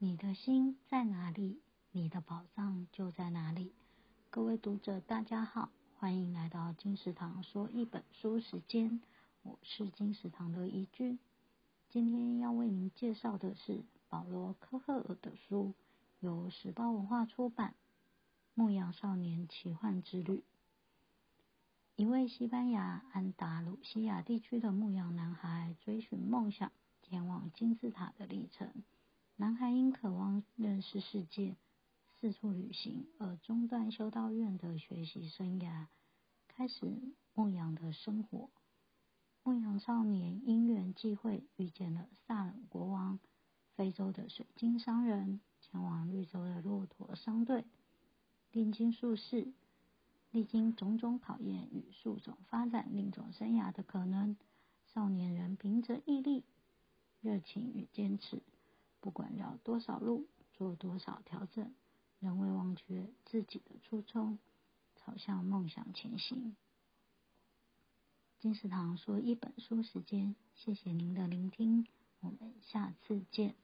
你的心在哪里，你的宝藏就在哪里。各位读者，大家好，欢迎来到金石堂说一本书时间，我是金石堂的怡君。今天要为您介绍的是保罗·科赫尔的书，由时报文化出版，《牧羊少年奇幻之旅》。一位西班牙安达鲁西亚地区的牧羊男孩追寻梦想，前往金字塔的历程。男孩因渴望认识世界，四处旅行而中断修道院的学习生涯，开始牧羊的生活。牧羊少年因缘际会遇见了萨尔国王，非洲的水晶商人，前往绿洲的骆驼商队，炼金术士。历经种种考验与数种发展另一种生涯的可能，少年人凭着毅力、热情与坚持，不管绕多少路，做多少调整，仍未忘却自己的初衷，朝向梦想前行。金石堂说一本书时间，谢谢您的聆听，我们下次见。